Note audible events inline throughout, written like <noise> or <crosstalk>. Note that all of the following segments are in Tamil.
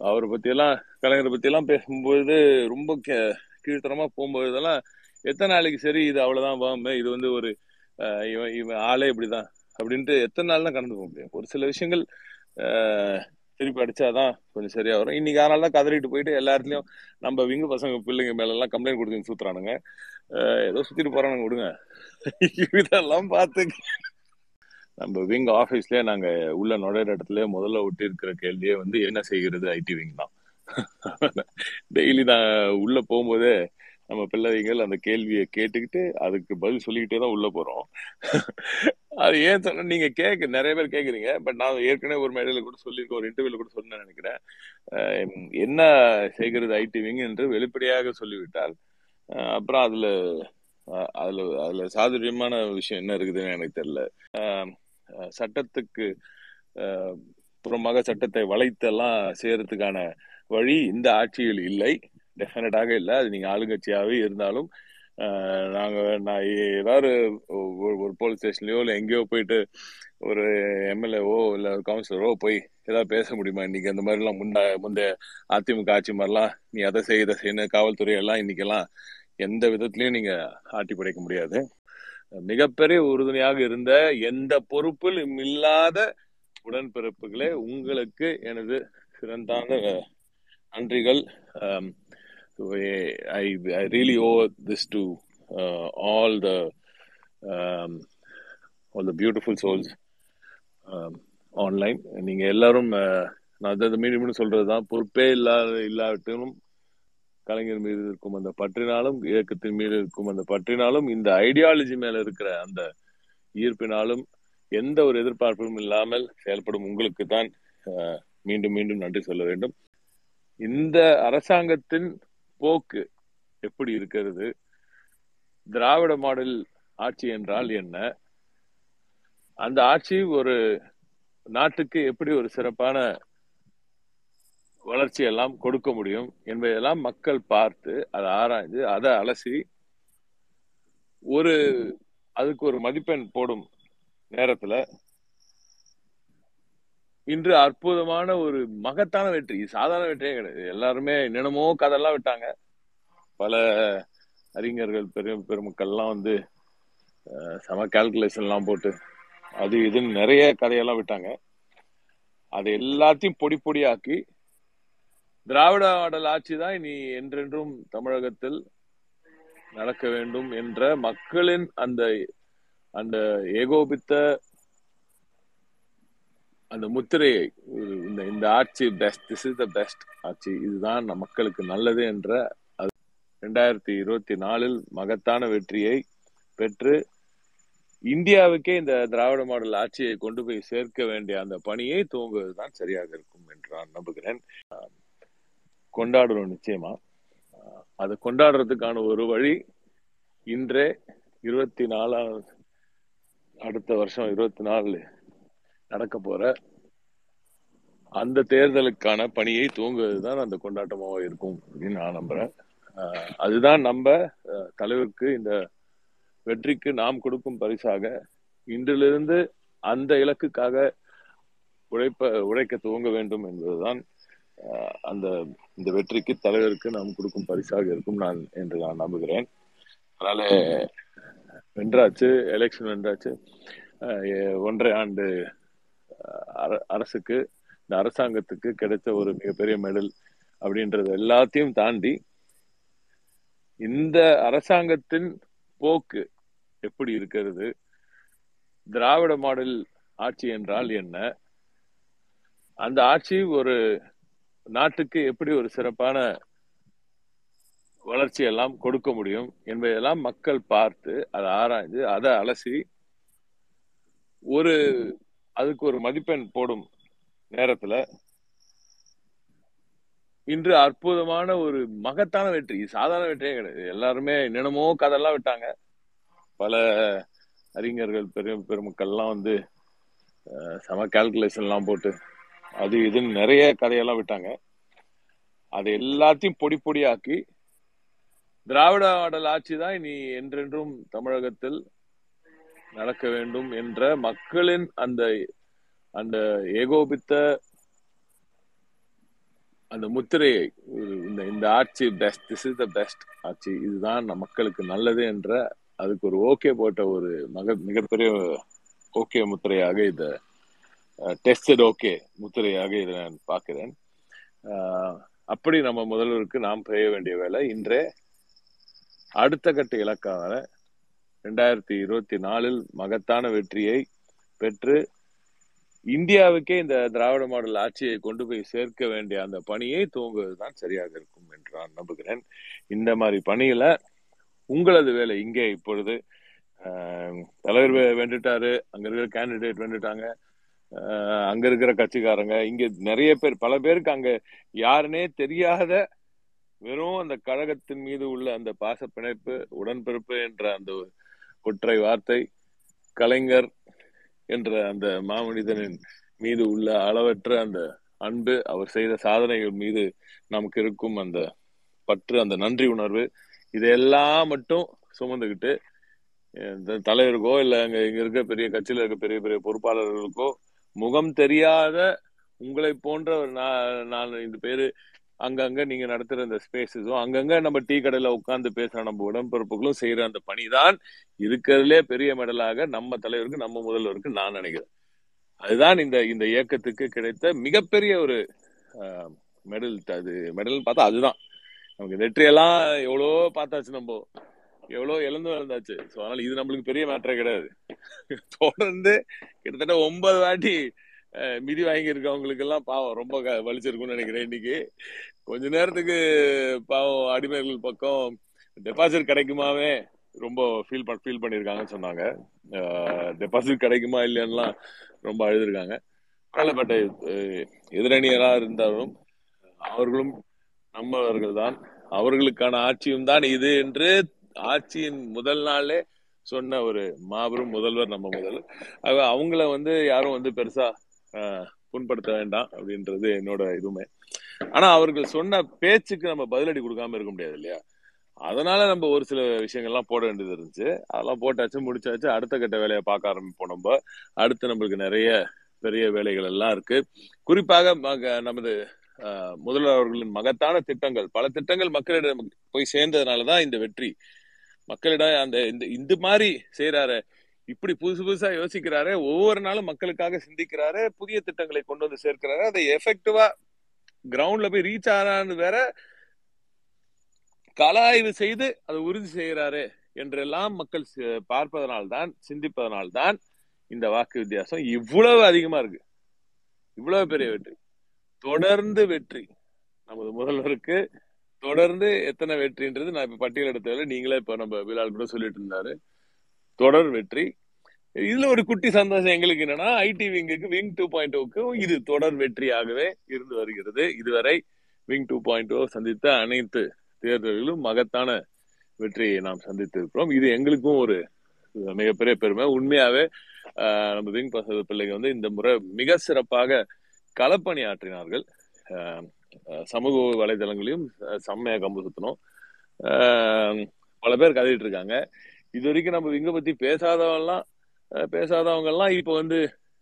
அவரை பத்தி எல்லாம் கலைஞரை பத்தி எல்லாம் பேசும்போது ரொம்ப கே- கீழ்த்தரமா போகும்பொழுதெல்லாம் எத்தனை நாளைக்கு சரி இது அவ்வளவுதான் வாம இது வந்து ஒரு இவன் இவன் ஆளே இப்படிதான் அப்படின்ட்டு எத்தனை நாள் தான் கடந்து போக முடியும். ஒரு சில விஷயங்கள் திருப்பி அடிச்சாதான் கொஞ்சம் சரியா வரும். இன்னைக்கு அதனால தான் கதறிட்டு போயிட்டு எல்லா இடத்துலயும் நம்ம விங்கு பசங்க பிள்ளைங்க மேல எல்லாம் கம்ப்ளைண்ட் கொடுத்து சுத்துறானுங்க. ஏதோ சுத்திட்டு போறானுங்க விடுங்க. <laughs> இதெல்லாம் பார்த்து நம்ம விங் ஆஃபீஸ்லயே நாங்க உள்ள நுழையிற இடத்துல முதல்ல ஒட்டி இருக்கிற கேள்வியே வந்து என்ன செய்கிறது ஐடி விங் தான். <laughs> டெய்லி நான் உள்ள போகும்போதே நம்ம பிள்ளைகள் அந்த கேள்வியை கேட்டுக்கிட்டு அதுக்கு பதில் சொல்லிக்கிட்டே தான் உள்ள போறோம். <laughs> அது ஏன் சொன்ன நீங்க கேட்க நிறைய பேர் கேக்குறீங்க பட் நான் ஏற்கனவே ஒரு மேடையில கூட சொல்லியிருக்கேன் ஒரு இன்டர்வியூல கூட சொன்னேன் நினைக்கிறேன். என்ன செய்கிறது ஐடி விங் என்று வெளிப்படையாக சொல்லிவிட்டால் அப்புறம் அதுல அதுல அதுல சாதுரியமான விஷயம் என்ன இருக்குதுன்னு எனக்கு தெரியல. சட்டத்துக்கு புறமாக சட்டத்தை வளைத்தெல்லாம் செய்யறதுக்கான வழி இந்த ஆட்சியில் இல்லை. டெஃபினட்டாக இல்லை. அது நீங்கள் ஆளுங்கட்சியாகவே இருந்தாலும் நாங்கள் நான் ஏதாவது ஒரு ஒரு போலீஸ் ஸ்டேஷன்லையோ இல்லை எங்கேயோ போயிட்டு ஒரு எம்எல்ஏவோ இல்லை கவுன்சிலரோ போய் ஏதாவது பேச முடியுமா? இன்னைக்கு அந்த மாதிரிலாம் முன்ன முந்தைய அதிமுக ஆட்சி மாதிரிலாம் நீ அதை செய் இதை செய்யணும் காவல்துறையெல்லாம் இன்னைக்கெல்லாம் எந்த விதத்துலையும் நீங்கள் ஆட்டி படைக்க முடியாது. மிகப்பெரிய உறுதுணையாக இருந்த எந்த பொறுப்பிலும் இல்லாத உடன்பிறப்புகளே உங்களுக்கு எனது சிறந்தான நன்றிகள். I I really owe this to all the all the beautiful souls online நீங்கள் எல்லாரும் uh, நான் அதை மீண்டும் மீண்டும் சொல்றதுதான். பொறுப்பே இல்லாத இல்லாவிட்டாலும் கலைஞர் மீது இருக்கும் அந்த பற்றினாலும் இயக்கத்தின் மீது இருக்கும் அந்த பற்றினாலும் இந்த ஐடியாலஜி மேல இருக்கிற அந்த ஈர்ப்பினாலும் எந்த ஒரு எதிர்பார்ப்பும் இல்லாமல் செயல்படும் உங்களுக்கு தான் மீண்டும் மீண்டும் நன்றி சொல்ல வேண்டும். இந்த அரசாங்கத்தின் போக்கு எப்படி இருக்கிறது? திராவிட மாடல் ஆட்சி என்றால் என்ன? அந்த ஆட்சி ஒரு நாட்டுக்கு எப்படி ஒரு சிறப்பான வளர்ச்சி எல்லாம் கொடுக்க முடியும் என்பதெல்லாம் மக்கள் பார்த்து அதை ஆராய்ந்து அதை அலசி ஒரு அதுக்கு ஒரு மதிப்பெண் போடும் நேரத்துல இன்று அற்புதமான ஒரு மகத்தான வெற்றி சாதாரண வெற்றியே கிடையாது. எல்லாருமே என்னென்னமோ கதெல்லாம் விட்டாங்க. பல அறிஞர்கள் பெரும் பெருமக்கள்லாம் வந்து அஹ், செம கால்குலேஷன் எல்லாம் போட்டு அது இதுன்னு நிறைய கதையெல்லாம் விட்டாங்க. அது எல்லாத்தையும் பொடி பொடியாக்கி திராவிட மாடல் ஆட்சி தான் இனி என்றென்றும் தமிழகத்தில் நடக்க வேண்டும் என்ற மக்களின் அந்த அந்த ஏகோபித்த அந்த முத்திரையை இந்த இந்த ஆட்சி best this is the best ஆட்சி. இதுதான் மக்களுக்கு நல்லது என்ற அது. ரெண்டாயிரத்தி இருபத்தி நாலில் மகத்தான வெற்றியை பெற்று இந்தியாவுக்கே இந்த திராவிட மாடல் ஆட்சியை கொண்டு போய் சேர்க்க வேண்டிய அந்த பணியை துவங்குவதுதான் சரியாக இருக்கும் என்று நான் நம்புகிறேன். கொண்டாடுறோம் நிச்சயமா. அதை கொண்டாடுறதுக்கான ஒரு வழி இன்றே இருபத்தி நாலாம் அடுத்த வருஷம் இருபத்தி நாலு நடக்க போற அந்த தேர்தலுக்கான பணியை துவங்குவதுதான் அந்த கொண்டாட்டமாக இருக்கும் அப்படின்னு நான் நம்புறேன். ஆஹ் அதுதான் நம்ம தலைவருக்கு இந்த வெற்றிக்கு நாம் கொடுக்கும் பரிசாக இன்றிலிருந்து அந்த இலக்குக்காக உழைப்ப உழைக்க துவங்க வேண்டும் என்பதுதான் அந்த இந்த வெற்றிக்கு தலைவருக்கு நாம் கொடுக்கும் பரிசாக இருக்கும் நான் என்று நான் நம்புகிறேன். அதனால வென்றாச்சு எலெக்ஷன் வென்றாச்சு. ஒன்றரை ஆண்டு அரசுக்கு இந்த அரசாங்கத்துக்கு கிடைச்ச ஒரு மிகப்பெரிய மெடல் அப்படின்றது எல்லாத்தையும் தாண்டி இந்த அரசாங்கத்தின் போக்கு எப்படி இருக்கிறது? திராவிட மாடல் ஆட்சி என்றால் என்ன? அந்த ஆட்சி ஒரு நாட்டுக்கு எப்படி ஒரு சிறப்பான வளர்ச்சி எல்லாம் கொடுக்க முடியும் என்பதெல்லாம் மக்கள் பார்த்து அதை ஆராய்ந்து அதை அலசி ஒரு அதுக்கு ஒரு மதிப்பெண் போடும் நேரத்துல இன்று அற்புதமான ஒரு மகத்தான வெற்றி சாதாரண வெற்றியே கிடையாது. எல்லாருமே என்னென்னமோ கதெல்லாம் விட்டாங்க. பல அறிஞர்கள் பெரும் பெருமக்கள்லாம் வந்து சம செம கால்குலேஷன் எல்லாம் போட்டு அது இதுன்னு நிறைய கதையெல்லாம் விட்டாங்க. அது எல்லாத்தையும் பொடி பொடியாக்கி திராவிட ஆடல் ஆட்சி தான் இனி என்றென்றும் தமிழகத்தில் நடக்க வேண்டும் என்ற மக்களின் அந்த அந்த ஏகோபித்த அந்த முத்திரையை இந்த இந்த ஆட்சி best this is the best ஆட்சி. இதுதான் மக்களுக்கு நல்லது என்ற அதுக்கு ஒரு ஓகே போட்ட ஒரு மக மிகப்பெரிய ஓகே முத்திரையாக இதை டெஸ்டட் ஓகே முத்திரையாக இதை நான் பார்க்கிறேன். அப்படி நம்ம முதல்வருக்கு நாம் செய்ய வேண்டிய வேலை இன்றே அடுத்த கட்ட இலக்கான ரெண்டாயிரத்தி இருபத்தி நாலில் மகத்தான வெற்றியை பெற்று இந்தியாவுக்கே இந்த திராவிட மாடல் ஆட்சியை கொண்டு போய் சேர்க்க வேண்டிய அந்த பணியை துவங்குவதுதான் சரியாக இருக்கும் என்று நான் நம்புகிறேன். இந்த மாதிரி பணியில உங்களது வேலை இங்கே இப்பொழுது தலைவர் வே- வென்றுட்டாரு அங்க இருக்கிற கேண்டிடேட் வென்றுட்டாங்க அங்க இருக்கிற கட்சிக்காரங்க இங்க நிறைய பேர் பல பேருக்கு அங்க யாருனே தெரியாத வெறும் அந்த கழகத்தின் மீது உள்ள அந்த பாச பிணைப்பு உடன்பிறப்பு என்ற அந்த குற்றை வார்த்தை கலைஞர் என்ற அந்த மாமனிதனின் மீது உள்ள அளவற்ற அந்த அன்பு அவர் செய்த சாதனைகள் மீது நமக்கு இருக்கும் அந்த பற்று அந்த நன்றி உணர்வு இதையெல்லாம் மட்டும் சுமந்துக்கிட்டு இந்த தலைவருக்கோ இல்லை அங்க இங்க இருக்க பெரிய கட்சியில இருக்க பெரிய பெரிய பொறுப்பாளர்களுக்கோ முகம் தெரியாத உங்களை போன்ற ஒரு நா- நான் இந்த பேரு அங்கங்க நீங்க நடத்துற இந்த ஸ்பேசஸும் அங்கங்க நம்ம டீ கடையில உட்கார்ந்து பேசுற நம்ம உடம்பிறப்புகளும் செய்யற அந்த பணிதான் இருக்கிறதுலே பெரிய மெடலாக நம்ம தலைவருக்கு நம்ம முதல்வருக்கு நான் நினைக்கிறேன். அதுதான் இந்த இந்த இயக்கத்துக்கு கிடைத்த மிகப்பெரிய ஒரு மெடல் அது மெடல் பார்த்தா அதுதான். நமக்கு வெற்றியெல்லாம் எவ்வளோ பார்த்தாச்சு நம்ம. எவ்வளவு இழந்து வந்தாச்சு ஸோ அதனால இது நம்மளுக்கு பெரிய மேட்டரே கிடையாது. தொடர்ந்து கிட்டத்தட்ட ஒன்பது வாட்டி அஹ், மிதி வாங்கியிருக்கவங்களுக்கு எல்லாம் பாவம் ரொம்ப க- வலிச்சிருக்கும்னு நினைக்கிறேன் இன்னைக்கு. கொஞ்ச நேரத்துக்கு பாவம் அடிமைகள் பக்கம் டெபாசிட் கிடைக்குமாவே ரொம்ப ஃபீல் பண் ஃபீல் பண்ணியிருக்காங்கன்னு சொன்னாங்க. டெபாசிட் கிடைக்குமா இல்லையான்லாம் ரொம்ப அழுதுருக்காங்க. அதனால பட் எதிரணியரா இருந்தாலும் அவர்களும் நம்மவர்கள் தான் அவர்களுக்கான ஆட்சியும் தான் இது என்று ஆட்சியின் முதல் நாளே சொன்ன ஒரு மாபெரும் முதல்வர் நம்ம முதல்வர் அவங்கள வந்து யாரும் வந்து பெருசா ஆஹ், புண்படுத்த வேண்டாம் அப்படின்றது என்னோட இதுவுமே. ஆனா அவர்கள் சொன்ன பேச்சுக்கு நம்ம பதிலடி கொடுக்காம இருக்க முடியாது இல்லையா? அதனால நம்ம ஒரு சில விஷயங்கள்லாம் போட வேண்டியது இருந்துச்சு. அதெல்லாம் போட்டாச்சு முடிச்சாச்சு. அடுத்த கட்ட வேலையை பார்க்க ஆரம்பிப்போம் நம்ம. அடுத்து நம்மளுக்கு நிறைய பெரிய வேலைகள் எல்லாம் இருக்கு. குறிப்பாக மக- நமது ஆஹ், முதல்வர் அவர்களின் மகத்தான திட்டங்கள். பல திட்டங்கள் மக்களிடம் போய் சேர்ந்ததுனாலதான் இந்த வெற்றி மக்களிடம் அந்த இந்த இந்த மாதிரி செய்யறாரு இப்படி புதுசு புதுசா யோசிக்கிறாரு. ஒவ்வொரு நாளும் மக்களுக்காக சிந்திக்கிறாரு. புதிய திட்டங்களை கொண்டு வந்து சேர்க்கிறாரு. அதை எஃபெக்டிவா கிரவுண்ட்ல போய் ரீச் ஆறான்னு வேற கள ஆய்வு செய்து அதை உறுதி செய்கிறாரு என்றெல்லாம் மக்கள் பார்ப்பதனால்தான் சிந்திப்பதனால்தான் இந்த வாக்கு வித்தியாசம் இவ்வளவு அதிகமா இருக்கு. இவ்வளவு பெரிய வெற்றி. தொடர்ந்து வெற்றி. நமது முதல்வருக்கு தொடர்ந்து எத்தனை வெற்றின்றது நான் இப்ப பட்டியல் எடுத்தவரை நீங்களே இப்ப நம்ம விழால் கூட சொல்லிட்டு இருந்தாரு. தொடர் வெற்றி. இதுல ஒரு குட்டி சந்தோஷம் எங்களுக்கு என்னன்னா ஐடி விங்குக்கு விங் டூ பாயிண்ட் ஓக்கும் இது தொடர் வெற்றியாகவே இருந்து வருகிறது. இதுவரை விங் டூ பாயிண்ட் ஓ சந்தித்த அனைத்து தேர்தல்களிலும் மகத்தான வெற்றியை நாம் சந்தித்திருக்கிறோம். இது எங்களுக்கும் ஒரு மிகப்பெரிய பெருமை. உண்மையாவே நம்ம விங் பசங்க பிள்ளைங்க வந்து இந்த முறை மிக சிறப்பாக களப்பணி ஆற்றினார்கள் சமூக வலைதளங்களையும் செம்மையா கம்பு சுத்தணும். ஆஹ், பல பேர் கதையிட்டு இருக்காங்க. இது வரைக்கும் நம்ம விங்க பத்தி பேசாதவங்கலாம் அஹ், பேசாதவங்க எல்லாம் இப்ப வந்து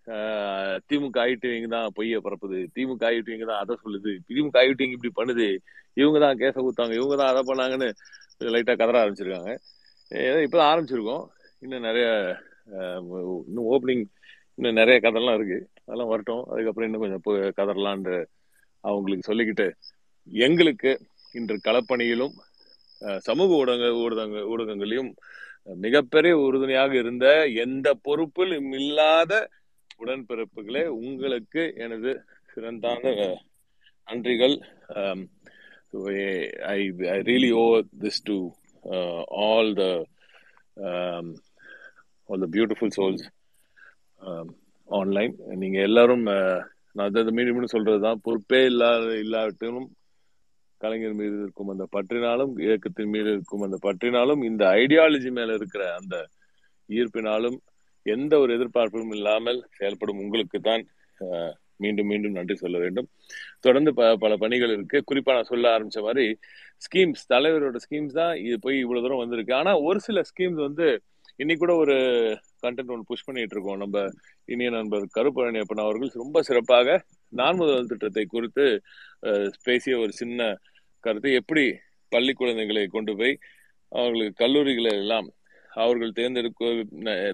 ஆஹ், திமுக ஐடிவிங்க தான் பொய்ய பரப்புது. திமுக ஐடிவிங்க தான் அதை சொல்லுது. திமுக ஐடிவிங்க இப்படி பண்ணுது. இவங்க தான் கேச கொடுத்தாங்க இவங்க தான் அதை பண்ணாங்கன்னு லைட்டா கதற ஆரம்பிச்சிருக்காங்க. ஏதோ இப்பதான் ஆரம்பிச்சிருக்கோம். இன்னும் நிறைய ஆஹ், இன்னும் ஓப்பனிங் இன்னும் நிறைய கதைலாம் இருக்கு. அதெல்லாம் வரட்டும். அதுக்கப்புறம் இன்னும் கொஞ்சம் கதறலான்ற அவங்களுக்கு சொல்லிக்கிட்டு எங்களுக்கு இன்று களப்பணியிலும் சமூக ஊடக ஊடகங்க ஊடகங்களையும் மிகப்பெரிய உறுதுணையாக இருந்த எந்த பொறுப்பிலும் இல்லாத உடன்பிறப்புகளே உங்களுக்கு எனது சிறந்தான நன்றிகள். Um, I I, I I really owe this all the all souls online நீங்கள் எல்லாரும் நான் அதை மீண்டும் மீண்டும் சொல்றதுதான். பொறுப்பே இல்லாத இல்லாவிட்டாலும் கலைஞர் மீது இருக்கும் அந்த பற்றினாலும் இயக்கத்தின் மீது இருக்கும் அந்த பற்றினாலும் இந்த ஐடியாலஜி மேல இருக்கிற அந்த ஈர்ப்பினாலும் எந்த ஒரு எதிர்பார்ப்பும் இல்லாமல் செயல்படும் உங்களுக்கு தான் மீண்டும் மீண்டும் நன்றி சொல்ல வேண்டும். தொடர்ந்து ப பல பணிகள் இருக்கு. குறிப்பா நான் சொல்ல ஆரம்பிச்ச மாதிரி ஸ்கீம்ஸ் தலைவரோட ஸ்கீம்ஸ் தான் இது போய் இவ்வளவு தூரம் வந்திருக்கு. ஆனா ஒரு சில ஸ்கீம்ஸ் வந்து இன்னைக்கு கூட ஒரு கண்டென்ட் ஒன்று புஷ் பண்ணிட்டு இருக்கோம் நம்ம இனிய நண்பர் கருப்பழனி அப்பன் அவர்கள் ரொம்ப சிறப்பாக நான் முதல் திட்டத்தை குறித்து அஹ், பேசிய ஒரு சின்ன கருத்து. எப்படி பள்ளி குழந்தைகளை கொண்டு போய் அவர்களுக்கு கல்லூரிகளை எல்லாம் அவர்கள் தேர்ந்தெடுக்க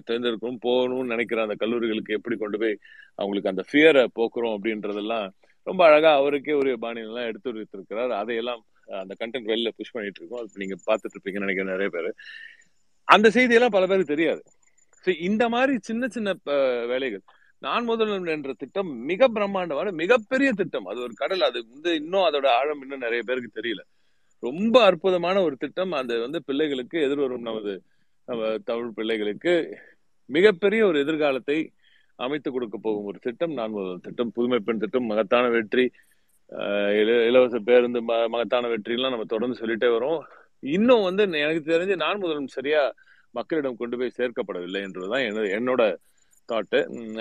தேர்ந்தெடுக்கணும் போகணும்னு நினைக்கிற அந்த கல்லூரிகளுக்கு எப்படி கொண்டு போய் அவங்களுக்கு அந்த ஃபியரை போக்குறோம் அப்படின்றதெல்லாம் ரொம்ப அழகா அவருக்கே ஒரு பாணியெல்லாம் எடுத்து வைத்திருக்கிறார் அதையெல்லாம் அந்த கண்டென்ட் வெளில புஷ் பண்ணிட்டு இருக்கோம் அது நீங்க பார்த்துட்டு இருப்பீங்கன்னு நினைக்கிறேன் நிறைய பேர். அந்த செய்தியெல்லாம் பல பேருக்கு தெரியாது. இந்த மாதிரி சின்ன சின்ன வேலைகள். நான் முதல்வன் என்ற திட்டம் மிக பிரம்மாண்டமான மிகப்பெரிய திட்டம். அது ஒரு கடல் அது வந்து இன்னும் அதோட ஆழம் இன்னும் நிறைய பேருக்கு தெரியல. ரொம்ப அற்புதமான ஒரு திட்டம். அந்த வந்து பிள்ளைகளுக்கு எதிர்வரும் நமது நம்ம தமிழ் பிள்ளைகளுக்கு மிகப்பெரிய ஒரு எதிர்காலத்தை அமைத்து கொடுக்க போகும் ஒரு திட்டம். நான் முதல் திட்டம். புதுமை பெண் திட்டம் மகத்தான வெற்றி. இல- இலவச பேருந்து மகத்தான வெற்றிலாம் நம்ம தொடர்ந்து சொல்லிட்டே வரோம். இன்னும் வந்து எனக்கு தெரிஞ்சு நான் முதலும் சரியா மக்களிடம் கொண்டு போய் சேர்க்கப்படவில்லை என்றதுதான் என்னோட என்னோட தாட்டு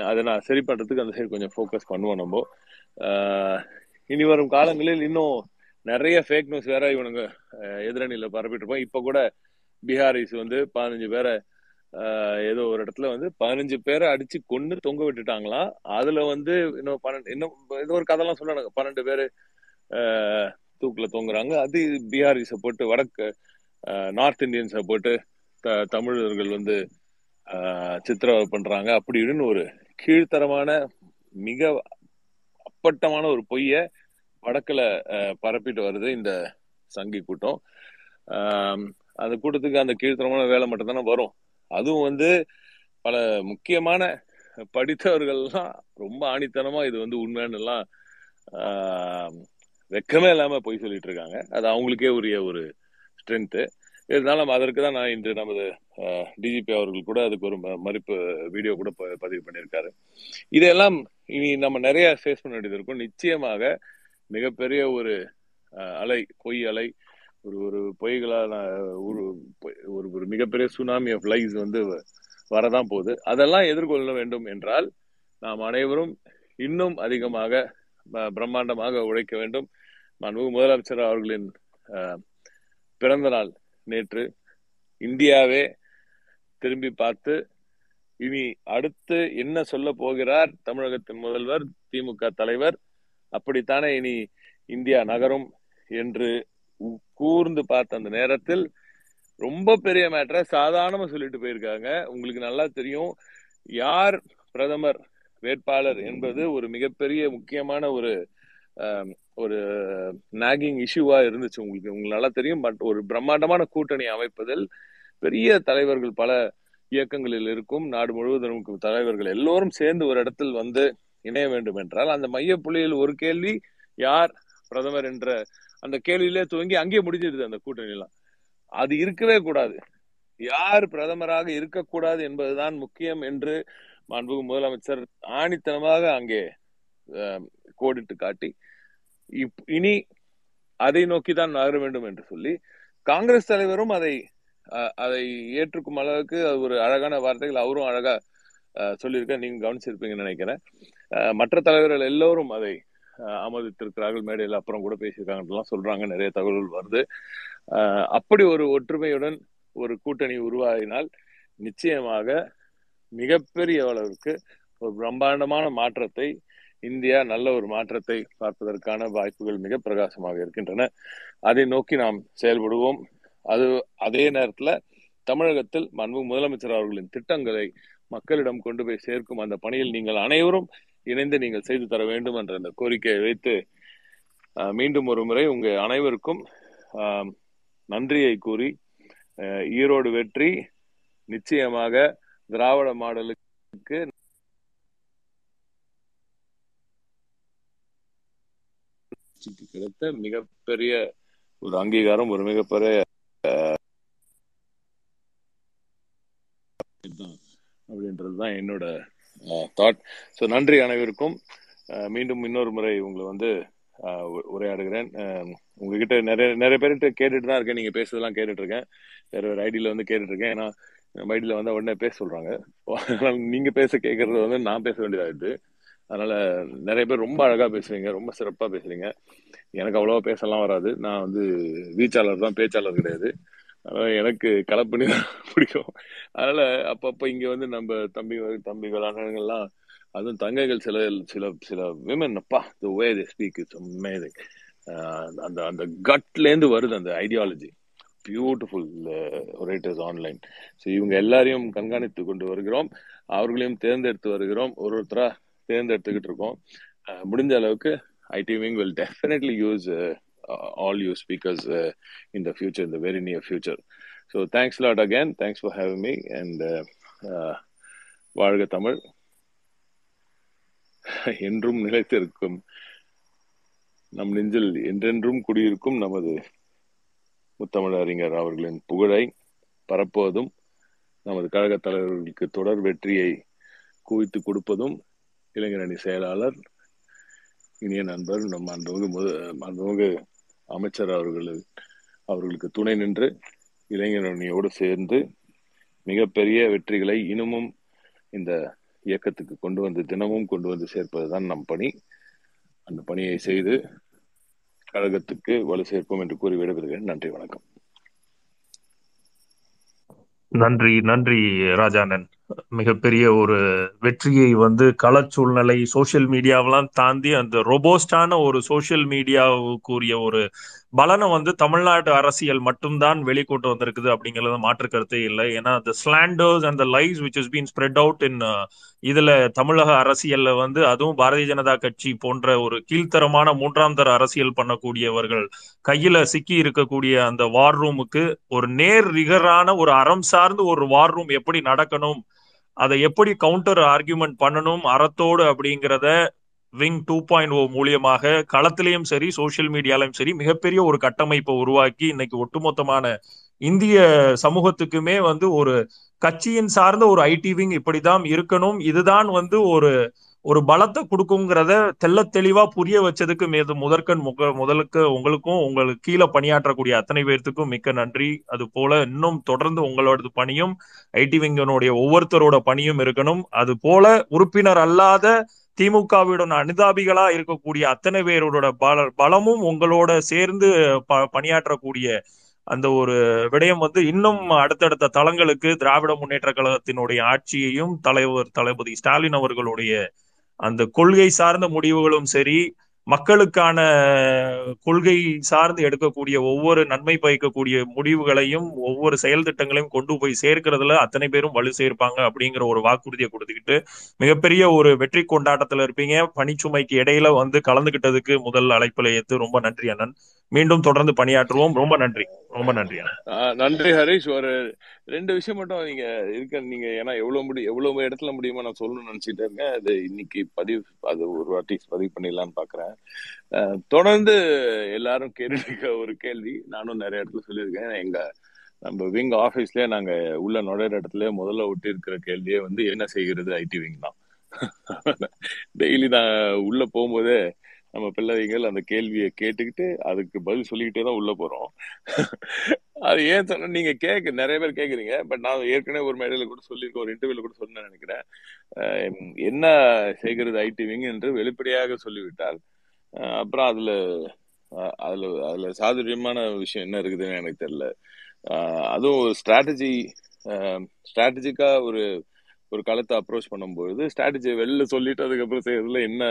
அதை நான் சரி பண்றதுக்கு அந்த சைடு கொஞ்சம் ஃபோக்கஸ் பண்ணுவோம் நம்ம. இனி வரும் காலங்களில் இன்னும் நிறைய ஃபேக் நியூஸ் வேற இவனுங்க எதிரணியில் எதிரணியில பரப்பிட்டு இருப்போம் இப்ப கூட பீகாரிஸ் வந்து பதினஞ்சு பேரை ஏதோ ஒரு இடத்துல வந்து பதினஞ்சு பேரை அடிச்சு கொண்டு தொங்க விட்டுட்டாங்களாம். அதுல வந்து இன்னும் பன்னெண்டு இன்னும் ஏதோ ஒரு கதைலாம் சொன்னாங்க பன்னெண்டு பேரு தூக்கில் தூக்குல தொங்குறாங்க. அது பீகாரிஸை போட்டு வடக்கு நார்த் இந்தியன்ஸை போட்டு தமிழர்கள் வந்து சித்திரவதை பண்றாங்க. அப்படி இப்படின்னு ஒரு கீழ்த்தரமான மிக அப்பட்டமான ஒரு பொய்ய வடக்குல பரப்பிட்டு வருது இந்த சங்கி கூட்டம். அந்த கூட்டத்துக்கு அந்த கீழ்த்தரமான வேலை மட்டும் தானே வரும். அதுவும் வந்து பல முக்கியமான படித்தவர்கள்லாம் ரொம்ப ஆணித்தனமா இது வந்து உண்மைன்னு எல்லாம் வெக்கமே இல்லாம பொய் சொல்லிட்டு இருக்காங்க. அது அவங்களுக்கே உரிய ஒரு ஸ்ட்ரென்த்து இருந்தாலும் அதற்கு தான் நான் இன்று நமது டிஜிபி அவர்கள் கூட அதுக்கு ஒரு ம- மறுப்பு வீடியோ கூட ப- பதிவு பண்ணியிருக்காரு. இதையெல்லாம் இனி நம்ம நிறைய ஃபேஸ் பண்ண வேண்டியது இருக்கும். நிச்சயமாக மிகப்பெரிய ஒரு அலை பொய் அலை ஒரு ஒரு பொய்களான ஒரு பொய்- ஒரு ஒரு மிகப்பெரிய சுனாமி ஆஃப் லைஸ் வந்து வ- வரதான் போகுது. அதெல்லாம் எதிர்கொள்ள வேண்டும் என்றால் நாம் அனைவரும் இன்னும் அதிகமாக பிரம்மாண்டமாக உழைக்க வேண்டும். மாண்புமிகு முதலமைச்சர் அவர்களின் பிறந்த நாள் நேற்று இந்தியாவே திரும்பி பார்த்து இனி அடுத்து என்ன சொல்ல போகிறார் தமிழகத்தின் முதல்வர் திமுக தலைவர்? அப்படித்தானே இனி இந்தியா நகரும் என்று உ- கூர்ந்து பார்த்த அந்த நேரத்தில் ரொம்ப பெரிய மேட்டரை சாதாரணமா சொல்லிட்டு போயிருக்காங்க. உங்களுக்கு நல்லா தெரியும். யார் பிரதமர் வேட்பாளர் என்பது ஒரு மிகப்பெரிய முக்கியமான ஒரு ஒரு uh, நாகிங் இஷ்யூவா இருந்துச்சு உங்களுக்கு. உங்களுக்கு நல்லா தெரியும். பட் ஒரு பிரம்மாண்டமான கூட்டணி அமைப்பதில் பெரிய தலைவர்கள் பல இயக்கங்களில் இருக்கும். நாடு முழுவதும் இருக்கும் தலைவர்கள் எல்லோரும் சேர்ந்து ஒரு இடத்தில் வந்து இணைய வேண்டும் என்றால் அந்த மைய புள்ளியில் ஒரு கேள்வி யார் பிரதமர் என்ற அந்த கேள்வியிலே துவங்கி அங்கேயே முடிஞ்சிருது அந்த கூட்டணிலாம் அது இருக்கவே கூடாது. யார் பிரதமராக இருக்கக்கூடாது என்பதுதான் முக்கியம் என்று மாண்புமிகு முதலமைச்சர் ஆணித்தனமாக அங்கே கோடிட்டு காட்டி இனி அதை நோக்கி தான் நகர வேண்டும் என்று சொல்லி காங்கிரஸ் தலைவரும் அதை அதை ஏற்றுக்கும் அளவுக்கு அது ஒரு அழகான வார்த்தைகள் அவரும் அழகா சொல்லியிருக்க நீங்க கவனிச்சிருப்பீங்கன்னு நினைக்கிறேன். மற்ற தலைவர்கள் எல்லோரும் அதை ஆமதித்திருக்கிறார்கள் ஆமோதித்திருக்கிறார்கள். மேடையில் அப்புறம் கூட பேசியிருக்காங்கலாம் சொல்றாங்க. நிறைய தகவல்கள் வருது. அப்படி ஒரு ஒற்றுமையுடன் ஒரு கூட்டணி உருவாகினால் நிச்சயமாக மிகப்பெரிய அளவிற்கு ஒரு பிரம்மாண்டமான மாற்றத்தை இந்தியா நல்ல ஒரு மாற்றத்தை பார்ப்பதற்கான வாய்ப்புகள் மிக பிரகாசமாக இருக்கின்றன. அதை நோக்கி நாம் செயல்படுவோம். அது அதே நேரத்துல தமிழகத்தில் மாண்பு முதலமைச்சர் அவர்களின் திட்டங்களை மக்களிடம் கொண்டு போய் சேர்க்கும் அந்த பணியில் நீங்கள் அனைவரும் இணைந்து நீங்கள் செய்து தர வேண்டும் என்ற அந்த கோரிக்கையை வைத்து மீண்டும் ஒரு முறை உங்க அனைவருக்கும் நன்றியை கூறி ஈரோடு வெற்றி. நிச்சயமாக திராவிட மாடலுக்கு கிடைத்த மிகப்பெரிய ஒரு அங்கீகாரம் ஒரு மிகப்பெரிய அப்படின்றது தான் என்னோட தாட் ஸோ நன்றி அனைவருக்கும். மீண்டும் இன்னொரு முறை உங்களை வந்து உரையாடுகிறேன். உங்ககிட்ட நிறைய நிறைய பேர்கிட்ட கேட்டுட்டு தான் இருக்கேன். நீங்க பேசுறதெல்லாம் கேட்டுட்டு இருக்கேன் வேற ஒரு ஐடியில வந்து கேட்டுட்டு இருக்கேன் ஏன்னா நம்ம ஐடியில வந்து உடனே பேச சொல்றாங்க. <laughs> நீங்க பேச கேட்கறது வந்து நான் பேச வேண்டியதாயிடுது அதனால நிறைய பேர் ரொம்ப அழகா பேசுறீங்க ரொம்ப சிறப்பா பேசுறீங்க. எனக்கு அவ்வளவா பேசலாம் வராது. நான் வந்து வீச்சாளர் தான் பேச்சாளர் கிடையாது. அதனால எனக்கு கலப்பணி தான் <laughs> பிடிக்கும். அதனால அப்பப்ப இங்க வந்து நம்ம தம்பி தம்பிகள் அண்ணன்கள்லாம் அதுவும் தங்கைகள் சில சில சில விமன் அப்பா the way they speak it's amazing அந்த அந்த கட்லேருந்து வருது அந்த ideology beautiful orators online so இவங்க எல்லாரையும் கண்காணித்து கொண்டு வருகிறோம். அவர்களையும் தேர்ந்தெடுத்து வருகிறோம். ஒரு ஒருத்தராக தேர்ந்தெடுத்துக்கிட்டு இருக்கோம். அஹ் முடிஞ்ச அளவுக்கு IT wing will definitely use all you speakers in the future இந்த the very near future so thanks lot again thanks for having me and வாழ்க தமிழ். என்றும் நிலைத்திருக்கும் நம் நெஞ்சில் என்றென்றும் குடியிருக்கும் நமது முத்தமிழ் அறிஞர் அவர்களின் புகழை பரப்புவதும் நமது கழக தலைவர்களுக்கு தொடர் வெற்றியை குவித்து கொடுப்பதும் இளைஞரணி செயலாளர் இனிய நண்பர் நம் அன்புமிகு முத- அன்புமிகு அமைச்சர் அவர்கள் அவர்களுக்கு துணை நின்று இளைஞரணியோடு சேர்ந்து மிகப்பெரிய வெற்றிகளை இன்னமும் இந்த இயக்கத்துக்கு கொண்டு வந்து தினமும் கொண்டு வந்து சேர்ப்பது தான் நம் பணி. அந்த பணியை செய்து கழகத்துக்கு வலு சேர்ப்போம் என்று கூறி விடைபெறுகிறேன். நன்றி வணக்கம். நன்றி நன்றி ராஜானன். மிகப்பெரிய ஒரு வெற்றியை வந்து கள சூழ்நிலை சோசியல் மீடியாவெல்லாம் தாண்டி அந்த ரொபோஸ்டான ஒரு சோசியல் மீடியாவுக்குரிய ஒரு பலனை வந்து தமிழ்நாட்டு அரசியல் மட்டும்தான் வெளிக்கொண்டு வந்திருக்குது அப்படிங்கறது மாற்று கருத்தே இல்லை. ஏன்னா the slanders and lies which is been spread out in இதுல தமிழக அரசியல்ல வந்து அதுவும் பாரதிய ஜனதா கட்சி போன்ற ஒரு கீழ்த்தரமான மூன்றாம் தர அரசியல் பண்ணக்கூடியவர்கள் கையில சிக்கி இருக்கக்கூடிய அந்த வார் ரூமுக்கு ஒரு நேர் ரிகரான ஒரு அறம் சார்ந்து ஒரு வார் ரூம் எப்படி நடக்கணும் அதை எப்படி கவுண்டர் ஆர்கியூமெண்ட் பண்ணணும் அறத்தோடு அப்படிங்கிறத விங் டூ பாயிண்ட் ஓ மூலியமாக களத்திலையும் சரி சோஷியல் மீடியாலையும் சரி மிகப்பெரிய ஒரு கட்டமைப்பை உருவாக்கி இன்னைக்கு ஒட்டுமொத்தமான இந்திய சமூகத்துக்குமே வந்து ஒரு கட்சியின் சார்ந்த ஒரு ஐடி விங் இப்படிதான் இருக்கணும். இதுதான் வந்து ஒரு ஒரு பலத்தை கொடுக்குங்கிறத தெள்ள தெளிவா புரிய வச்சதுக்கு மீது முதற்கண் முக முதலுக்கு உங்களுக்கும் உங்களுக்கு கீழே பணியாற்றக்கூடிய அத்தனை பேர்த்துக்கும் மிக்க நன்றி. அது போல இன்னும் தொடர்ந்து உங்களோட பணியும் ஐடி விங்கனுடைய ஒவ்வொருத்தரோட பணியும் இருக்கணும். அது போல உறுப்பினர் அல்லாத திமுகவிடன் அனுதாபிகளா இருக்கக்கூடிய அத்தனை பேரோட பல பலமும் உங்களோட சேர்ந்து ப பணியாற்றக்கூடிய அந்த ஒரு விடயம் வந்து இன்னும் அடுத்தடுத்த தளங்களுக்கு திராவிட முன்னேற்ற கழகத்தினுடைய ஆட்சியையும் தலைவர் தளபதி ஸ்டாலின் அவர்களுடைய அந்த கொள்கை சார்ந்த முடிவுகளும் சரி மக்களுக்கான கொள்கை சார்ந்து எடுக்கக்கூடிய ஒவ்வொரு நன்மை பயக்கக்கூடிய முடிவுகளையும் ஒவ்வொரு செயல் திட்டங்களையும் கொண்டு போய் சேர்க்கிறதுல அத்தனை பேரும் வலு சேர்ப்பாங்க அப்படிங்கிற ஒரு வாக்குறுதியை கொடுத்துக்கிட்டு மிகப்பெரிய ஒரு வெற்றி கொண்டாட்டத்துல இருப்பீங்க. பணிச்சுமைக்கு இடையில வந்து கலந்துகிட்டதுக்கு முதல் அழைப்புல ஏத்து ரொம்ப நன்றி அண்ணன். மீண்டும் தொடர்ந்து பணியாற்றுவோம். ரொம்ப நன்றி. ரொம்ப நன்றி. நன்றி ஹரிஷ். ஒரு ரெண்டு விஷயம் மட்டும் நீங்க இருக்க நீங்க ஏன்னா எவ்வளவு முடி எவ்வளவு இடத்துல முடியுமோ நான் சொல்லணும்னு நினைச்சிட்டு இருக்கேன். அது இன்னைக்கு பதிவு அது ஒரு வாட்டி பதிவு பண்ணிடலாம்னு பாக்குறேன். ஆஹ் தொடர்ந்து எல்லாரும் கேள்விக்க ஒரு கேள்வி. நானும் நிறைய இடத்துல சொல்லியிருக்கேன். எங்க நம்ம விங் ஆபீஸ்லயே நாங்க உள்ள நுழையிற இடத்துல முதல்ல ஒட்டி இருக்கிற கேள்வியே வந்து என்ன செய்கிறது? ஐடி விங் தான். <laughs> டெய்லி நான் உள்ள போகும்போதே நம்ம பிள்ளைகள் அந்த கேள்வியை கேட்டுக்கிட்டு அதுக்கு பதில் சொல்லிக்கிட்டே தான் உள்ள போறோம். அது ஏன் சொன்ன நீங்க கேட்க நிறைய பேர் கேக்குறீங்க பட் நான் ஏற்கனவே ஒரு மேடையில கூட சொல்லியிருக்கேன் ஒரு இன்டர்வியூல கூட சொன்னேன் நினைக்கிறேன். என்ன செய்கிறது ஐடி விங் என்று வெளிப்படையாக சொல்லிவிட்டால் அப்புறம் அதுல அதுல அதுல சாதுரியமான விஷயம் என்ன இருக்குதுன்னு எனக்கு தெரியல. அதுவும் ஒரு ஸ்ட்ராட்டஜி ஸ்ட்ராட்டஜிக்கா ஒரு ஒரு களத்தை அப்ரோச் பண்ணும்போது ஸ்ட்ராட்டஜியை வெளில சொல்லிட்டு அதுக்கப்புறம் செய்யறதுல என்ன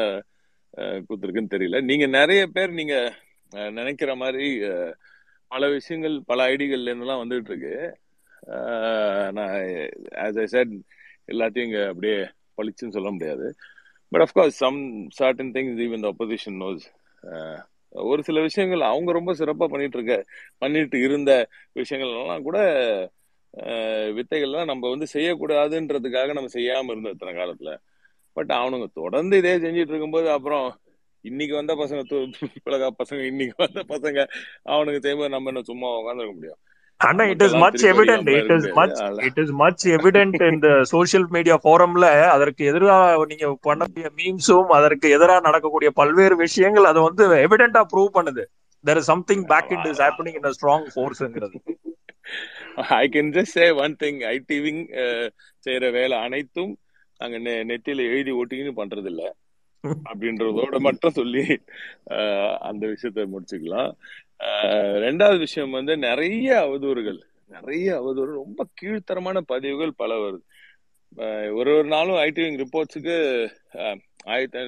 கொடுத்துருக்குன்னு தெரியல. நீங்க நிறைய பேர் நீங்க நினைக்கிற மாதிரி பல விஷயங்கள் பல ஐடிகள்ல இருந்துலாம் வந்துட்டு இருக்கு நான் ஆஸ் ஐ செட் எல்லாத்தையும் இங்க அப்படியே பளிச்சுன்னு சொல்ல முடியாது. But of course some certain things even the opposition knows ஒரு சில விஷயங்கள் அவங்க ரொம்ப சிறப்பாக பண்ணிட்டு இருக்க பண்ணிட்டு இருந்த விஷயங்கள் எல்லாம் கூட வித்தைகள்லாம் நம்ம வந்து செய்யக்கூடாதுன்றதுக்காக நம்ம செய்யாமல் இருந்தோம் இத்தனை காலத்துல. பட் அவனுங்க தொடர்ந்து இதே செஞ்சுட்டு இருக்கும்போது அப்புறம் இன்னைக்கு வந்த பசங்க பிளகா பசங்க இன்னைக்கு வந்த பசங்க அவனுக்கு செய்யும்போது நம்ம என்ன சும்மா உட்காந்துருக்க முடியும். அண்ணா it is much evident it is much it is much evident இந்த சோஷியல் மீடியா ஃபோரம்ல அதற்கு எதிராக நீங்க பண்ணக்கூடிய மீம்ஸும் அதற்கு எதிராக நடக்கக்கூடிய பல்வேறு விஷயங்கள் அதை வந்து எவிடென்டா ப்ரூவ் பண்ணுது. There is something back it is happening in strong ஃபோர்ஸ்ங்கிறது I can just say one thing IT wing செய்யற வேலை அனைத்தும் நாங்க நெ- நெத்தியில எழுதி ஒட்டிக்கின்னு பண்றது இல்ல <laughs> அப்படின்றதோட மட்டும் சொல்லி அந்த விஷயத்த முடிச்சுக்கலாம். ரெண்டாவது விஷயம் வந்து நிறைய அவதூறுகள் நிறைய அவதூறு ரொம்ப கீழ்த்தரமான பதிவுகள் பல வருது. ஒரு ஒரு நாளும் ஐடி ரிப்போர்ட்ஸுக்கு ஆயிரத்தி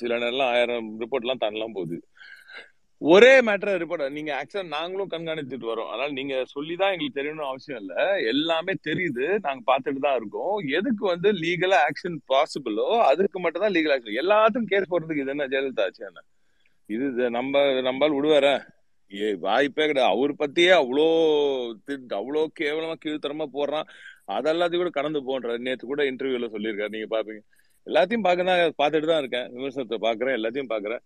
சில நேரம்லாம் ஆயிரம் ரிப்போர்ட்லாம் தாண்டலாம் போகுது. ஒரே மேட்டர் ரிப்போர்ட் நீங்க ஆக்சுவலா நாங்களும் கண்காணித்துட்டு வரோம். அதனால நீங்க சொல்லிதான் எங்களுக்கு தெரியணும்னு அவசியம் இல்ல. எல்லாமே தெரியுது. நாங்க பார்த்துட்டு தான் இருக்கோம். எதுக்கு வந்து லீகலா ஆக்ஷன் பாசிபிளோ அதுக்கு மட்டும் தான் லீகல் ஆக்ஷன் எல்லாத்துக்கும் கேஸ் போடுறதுக்கு இது என்ன? ஜெயலலிதா ஆச்சு என்ன? இது நம்ம நம்மால் விடுவார ஏ வாய்ப்பே கிடையாது. அவர் பத்தியே அவ்வளோ அவ்வளோ கேவலமா கீழ்த்தரமா போடுறான். அதெல்லாத்தையும் கூட கடந்து போன்ற நேத்து கூட இன்டர்வியூல சொல்லியிருக்காரு. நீங்க பாப்பீங்க எல்லாத்தையும் பார்க்க தான் பார்த்துட்டு தான் இருக்கேன். விமர்சனத்தை பாக்குறேன் எல்லாத்தையும் பாக்குறேன்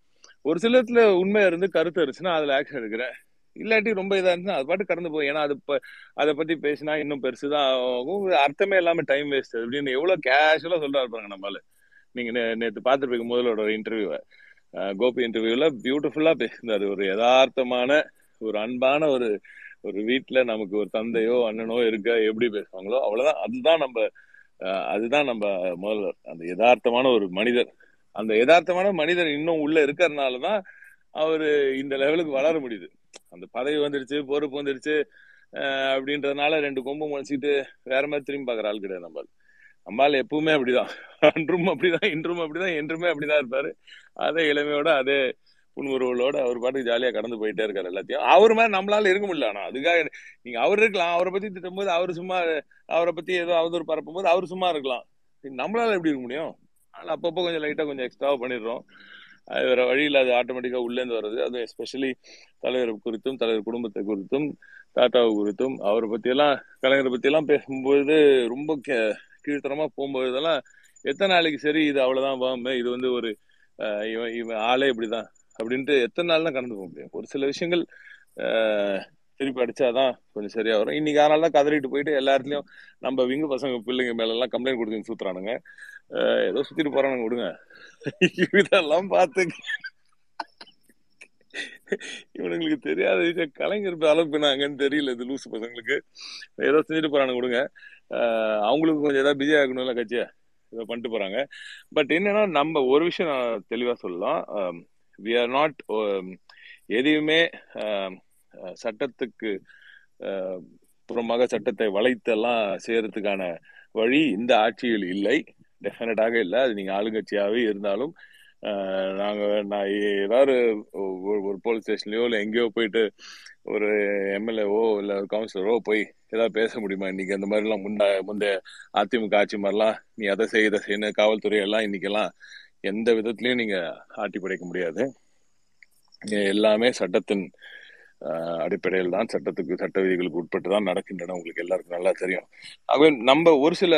ஒரு சிலத்துல உண்மையா இருந்து கருத்து இருந்துச்சுன்னா அதுல ஆக்ஷன் எடுக்கிறேன். இல்லாட்டி ரொம்ப இதா இருந்துச்சுன்னா அது பாட்டு கடந்து போய் ஏன்னா அது அதை பத்தி பேசினா இன்னும் பெருசுதான் ஆகும். அர்த்தமே இல்லாம டைம் வேஸ்ட் அப்படின்னு எவ்வளவு கேஷுவலா சொல்றா இருப்பாங்க நம்மளால நீங்க நே- நேத்து பார்த்துருப்பீங்க முதலோட இன்டர்வியூவை கோபி இன்டர்வியூல பியூட்டிஃபுல்லா பேசியிருந்தாரு ஒரு யதார்த்தமான ஒரு அன்பான ஒரு ஒரு வீட்டுல நமக்கு ஒரு தந்தையோ அண்ணனோ இருக்க எப்படி பேசுவாங்களோ அவ்வளவுதான். அதுதான் நம்ம அதுதான் நம்ம முதல்வர். அந்த யதார்த்தமான ஒரு மனிதர். அந்த யதார்த்தமான மனிதர் இன்னும் உள்ள இருக்கறனாலதான் அவரு இந்த லெவலுக்கு வளர முடியுது. அந்த பதவி வந்துடுச்சு பொறுப்பு வந்துடுச்சு அப்படின்றதுனால ரெண்டு கொம்பு முளைச்சிட்டு வேற மாதிரி திரும்பி பாக்குற ஆள் கிடையாது நம்ம நம்மால் எப்பவுமே அப்படிதான். அன்றும் அப்படிதான் இன்றும் அப்படிதான் என்றுமே அப்படிதான் இருப்பாரு. அதே இளமையோட அதே புன்முறுவலோட அவர் பாட்டுக்கு ஜாலியா கடந்து போயிட்டே இருக்காரு எல்லாத்தையும். அவர் மாதிரி நம்மளால இருக்க முடியல ஆனா அதுக்காக நீங்க அவர் இருக்கலாம் அவரை பத்தி திட்டும் போது அவர் சும்மா அவரை பத்தி ஏதோ அவதூறு பரப்பும் போது அவர் சும்மா இருக்கலாம். நம்மளால எப்படி இருக்க முடியும்? ஆனால் அப்பப்போ கொஞ்சம் லைட்டாக கொஞ்சம் எக்ஸ்ட்ராவாக பண்ணிடுறோம். அது வேற வழியில் அது ஆட்டோமேட்டிக்காக உள்ளேருந்து வருது அது எஸ்பெஷலி தலைவர் குறித்தும் தலைவர் குடும்பத்தை குறித்தும் தாத்தாவை குறித்தும் அவரை பற்றியெல்லாம் கலைஞரை பற்றியெல்லாம் பேசும்போது ரொம்ப கே- போகும்போதெல்லாம் எத்தனை நாளைக்கு சரி இது அவ்வளோதான் வாமே இது வந்து ஒரு இவன் இவன் ஆளே இப்படிதான் அப்படின்ட்டு எத்தனை நாள் தான் கடந்து போக முடியும். ஒரு சில விஷயங்கள் திருப்பி அடிச்சாதான் கொஞ்சம் சரியா வரும். இன்னைக்கு அதனால தான் கதறிட்டு போயிட்டு எல்லா இடத்துலயும் நம்ம விங்கு பசங்க பிள்ளைங்க மேல எல்லாம் கம்ப்ளைண்ட் கொடுத்து சுத்துறானுங்க. ஏதோ சுத்திட்டு போறானுங்க விடுங்க. இதெல்லாம் பார்த்து இவனுங்களுக்கு தெரியாத விஷயம். கலைஞர் அலப்பினாங்கன்னு தெரியல இது லூசு பசங்களுக்கு. ஏதோ செஞ்சுட்டு போறானுங்க விடுங்க. அவங்களுக்கு கொஞ்சம் ஏதாவது பிஸி ஆகணும்ல கட்சியா? ஏதோ பண்ணிட்டு போறாங்க. பட் என்னன்னா நம்ம ஒரு விஷயம் நான் தெளிவா சொல்லலாம். வி ஆர் நாட் எதையுமே சட்டத்துக்கு புறமாக சட்டத்தை வளைத்தெல்லாம் செய்யறதுக்கான வழி இந்த ஆட்சியில் இல்லை. டெஃபினட்டாக இல்லை. அது நீங்க ஆளுங்கட்சியாகவே இருந்தாலும் நாங்கள் நான் ஏதாவது ஒரு ஒரு போலீஸ் ஸ்டேஷன்லையோ இல்லை எங்கேயோ போயிட்டு ஒரு எம்எல்ஏவோ இல்லை ஒரு கவுன்சிலரோ போய் ஏதாவது பேச முடியுமா? இன்னைக்கு அந்த மாதிரிலாம் முன்ன முந்தைய அதிமுக ஆட்சி மாதிரிலாம் நீ அதை செய் இதை செய்யணும் காவல்துறை எல்லாம் இன்னைக்கெல்லாம் எந்த விதத்துலையும் நீங்கள் ஆட்டி படைக்க முடியாது. எல்லாமே சட்டத்தின் அடிப்படையில் தான் சட்டத்துக்கு சட்ட விதிகளுக்கு உட்பட்டு தான் நடக்கின்றன. உங்களுக்கு எல்லாருக்கும் நல்லா தெரியும். ஆகவே நம்ம ஒரு சில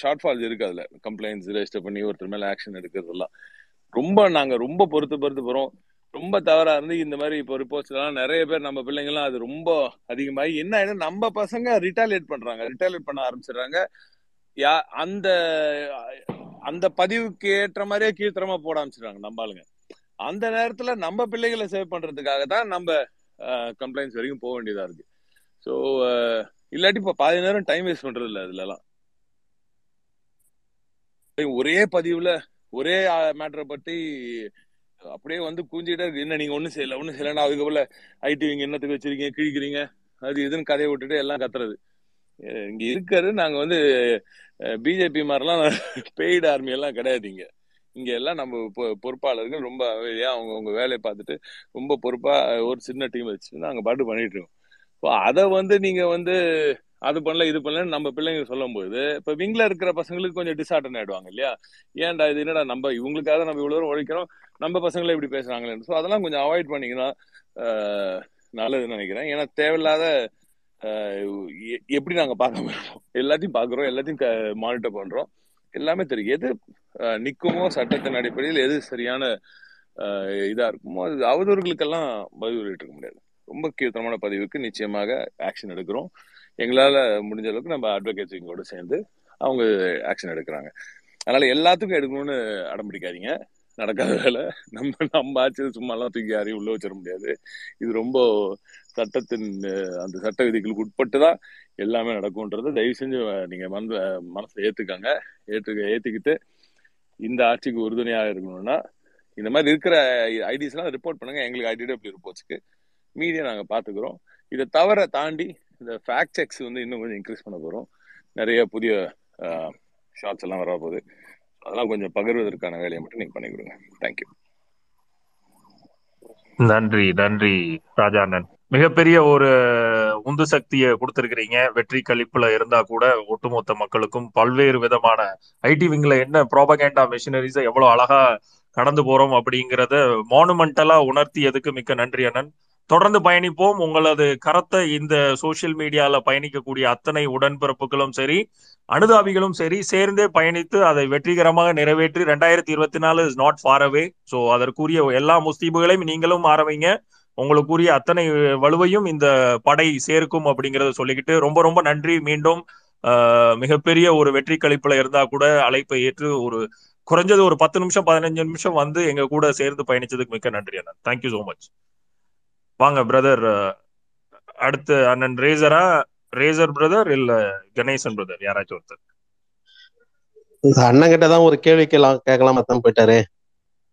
ஷார்ட் ஃபால்ஸ் இருக்கு அதுல. கம்ப்ளைண்ட்ஸ் ரெஜிஸ்டர் பண்ணி ஒருத்தர் மேல ஆக்ஷன் எடுக்கிறதெல்லாம். ரொம்ப நாங்க ரொம்ப பொறுத்து பொறுத்து போறோம். ரொம்ப தவறா இருந்து இந்த மாதிரி இப்போ ரிப்போர்ட்ஸ் எல்லாம் நிறைய பேர் நம்ம பிள்ளைங்கலாம் அது ரொம்ப அதிகமாகி என்ன ஆயிடும் நம்ம பசங்க ரிட்டாலியேட் பண்றாங்க. ரிட்டாலியேட் பண்ண ஆரம்பிச்சிடுறாங்க. யா அந்த அந்த பதிவுக்கு ஏற்ற மாதிரியே கீழ்த்தரமா போட ஆரம்பிச்சிடுறாங்க நம்ம ஆளுங்க. அந்த நேரத்துல நம்ம பிள்ளைகளை சேவ் பண்றதுக்காக தான் நம்ம கம்ப்ளைண்ட்ஸ் வரைக்கும் போக வேண்டியதா இருக்கு. ஸோ இல்லாட்டி இப்போ பாதி நேரம் டைம் வேஸ்ட் பண்றது இல்லை இதுல ஒரே பதிவுல ஒரே மேட்டரை பத்தி அப்படியே வந்து கூஞ்சிட்டே இருக்கு. என்ன நீங்க ஒன்றும் செய்யல ஒன்றும் செய்யலன்னா அதுக்கப்புறம் ஐடி நீங்க என்னத்துக்கு வச்சிருக்கீங்க கிழிக்கிறீங்க? அது இதுன்னு கதையை விட்டுட்டு எல்லாம் கத்துறது. இங்க இருக்கிறது நாங்க வந்து பிஜேபி மாதிரிலாம் பெய்டு ஆர்மி எல்லாம் கிடையாது இங்க. இங்க எல்லாம் நம்ம பொ- பொறுப்பாளர்கள் ரொம்ப அமைதியா அவங்க அவங்க வேலையை பார்த்துட்டு ரொம்ப பொறுப்பா ஒரு சின்ன டீம் வச்சு நாங்க பாட்டு பண்ணிட்டு இருக்கோம். இப்போ அதை வந்து நீங்க வந்து அது பண்ணல இது பண்ணலன்னு நம்ம பிள்ளைங்க சொல்லும்போது இப்ப விங்ல இருக்கிற பசங்களுக்கு கொஞ்சம் டிசார்டன் ஆயிடுவாங்க இல்லையா? ஏன்டா இது என்னடா நம்ம இவங்களுக்காக நம்ம இவ்வளவு தூரம் உழைக்கிறோம் நம்ம பசங்களே இப்படி பேசுறாங்களேன்னு. ஸோ அதெல்லாம் கொஞ்சம் அவாய்ட் பண்ணீங்கன்னா நல்லதுன்னு நினைக்கிறேன். ஏன்னா தேவையில்லாத எ- எப்படி நாங்க பார்க்க முடியும் எல்லாத்தையும் பாக்குறோம் எல்லாத்தையும் மானிட்டர் பண்றோம். எல்லாமே தெரியும். எது நிற்குமோ சட்டத்தின் அடிப்படையில் எது சரியான ஆஹ், இதா இருக்குமோ அது அவதூறுகளுக்கெல்லாம் பதில் இருக்க முடியாது. ரொம்ப கீழ்த்தனமான பதிவுக்கு நிச்சயமாக ஆக்ஷன் எடுக்கிறோம். எங்களால முடிஞ்ச அளவுக்கு நம்ம அட்வொகேட்ஸிங்கோட சேர்ந்து அவங்க ஆக்ஷன் எடுக்கிறாங்க. அதனால எல்லாத்துக்கும் எடுக்கணும்னு அடம் பிடிக்காதீங்க. நடக்காத வேலை. நம்ம நம்ம ஆட்சி சும்மாலாம் தூக்கி யாரையும் உள்ள வச்சிட முடியாது. இது ரொம்ப சட்டத்தின் அந்த சட்ட விதிகளுக்கு உட்பட்டு தான் எல்லாமே நடக்கும்ன்றதை தயவு செஞ்சு நீங்க மனத மனசை ஏத்துக்கங்க. ஏத்துக்க ஏத்துக்கிட்டு இந்த ஆட்சிக்கு உறுதுணையாக இருக்கணும்னா இந்த மாதிரி இருக்கிற ஐடிஸ் எல்லாம் ரிப்போர்ட் பண்ணுங்க. எங்களுக்கு ஐடிடபிள்யூ ரிப்போர்ட்ஸ்க்கு மீதியை நாங்கள் பார்த்துக்கிறோம் இதை தவிர தாண்டி இந்த ஃபேக்ட் செக்ஸ் வந்து இன்னும் கொஞ்சம் இன்க்ரீஸ் பண்ண போகிறோம் நிறைய புதிய ஷார்ட்ஸ் எல்லாம் வரப்போகுது. அதெல்லாம் கொஞ்சம் பகிர்வதற்கான வேலையை மட்டும் நீங்க பண்ணி கொடுங்க. தேங்க்யூ நன்றி நன்றி ராஜாண்ணன் மிகப்பெரிய ஒரு உந்து சக்தியை கொடுத்திருக்கிறீங்க. வெற்றி கழிப்புல இருந்தா கூட ஒட்டுமொத்த மக்களுக்கும் பல்வேறு விதமான ஐடி விங்ல என்ன ப்ராபகேண்டா மிஷினரிஸை எவ்வளவு அழகா கடந்து போறோம் அப்படிங்கறத மானுமெண்டலா உணர்த்தியதுக்கு மிக்க நன்றி அண்ணன்? தொடர்ந்து பயணிப்போம். உங்களது கரத்தை இந்த சோசியல் மீடியால பயணிக்கக்கூடிய அத்தனை உடன்பிறப்புகளும் சரி அனுதாபிகளும் சரி சேர்ந்தே பயணித்து அதை வெற்றிகரமாக நிறைவேற்றி ரெண்டாயிரத்தி இருபத்தி நாலு is not far away so அதற்குரிய எல்லா முஸ்தீபுகளையும் நீங்களும் ஆரம்பிங்க. உங்களுக்குரிய அத்தனை வலுவையும் இந்த படை சேர்க்கும் அப்படிங்கறத சொல்லிக்கிட்டு ரொம்ப ரொம்ப நன்றி. மீண்டும் மிகப்பெரிய ஒரு வெற்றி கழிப்புல இருந்தா கூட அழைப்பை ஏற்று ஒரு குறைஞ்சது ஒரு பத்து நிமிஷம் பதினஞ்சு நிமிஷம் வந்து எங்க கூட சேர்ந்து பயணிச்சதுக்கு மிக்க நன்றி அண்ணன் தேங்க்யூ ஸோ மச் வாங்க பிரதர் அடுத்து அண்ணன் ரேசரா ரேசர் பிரதர் இல்ல கணேசன் பிரதர் யாராச்சும் ஒருத்தர். அண்ணன் கிட்ட தான் ஒரு கேள்வி கேட்கலாம் கேட்கலாம் தான் போயிட்டாரு